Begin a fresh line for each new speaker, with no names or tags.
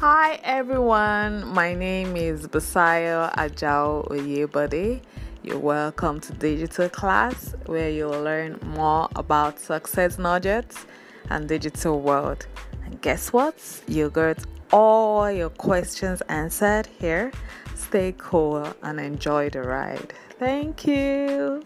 Hi everyone, my name is Busayo Ajao Oyebode. You're welcome to Digital Class where you'll learn more about success nuggets and digital world. And guess what? You got all your questions answered here. Stay cool and enjoy the ride. Thank you.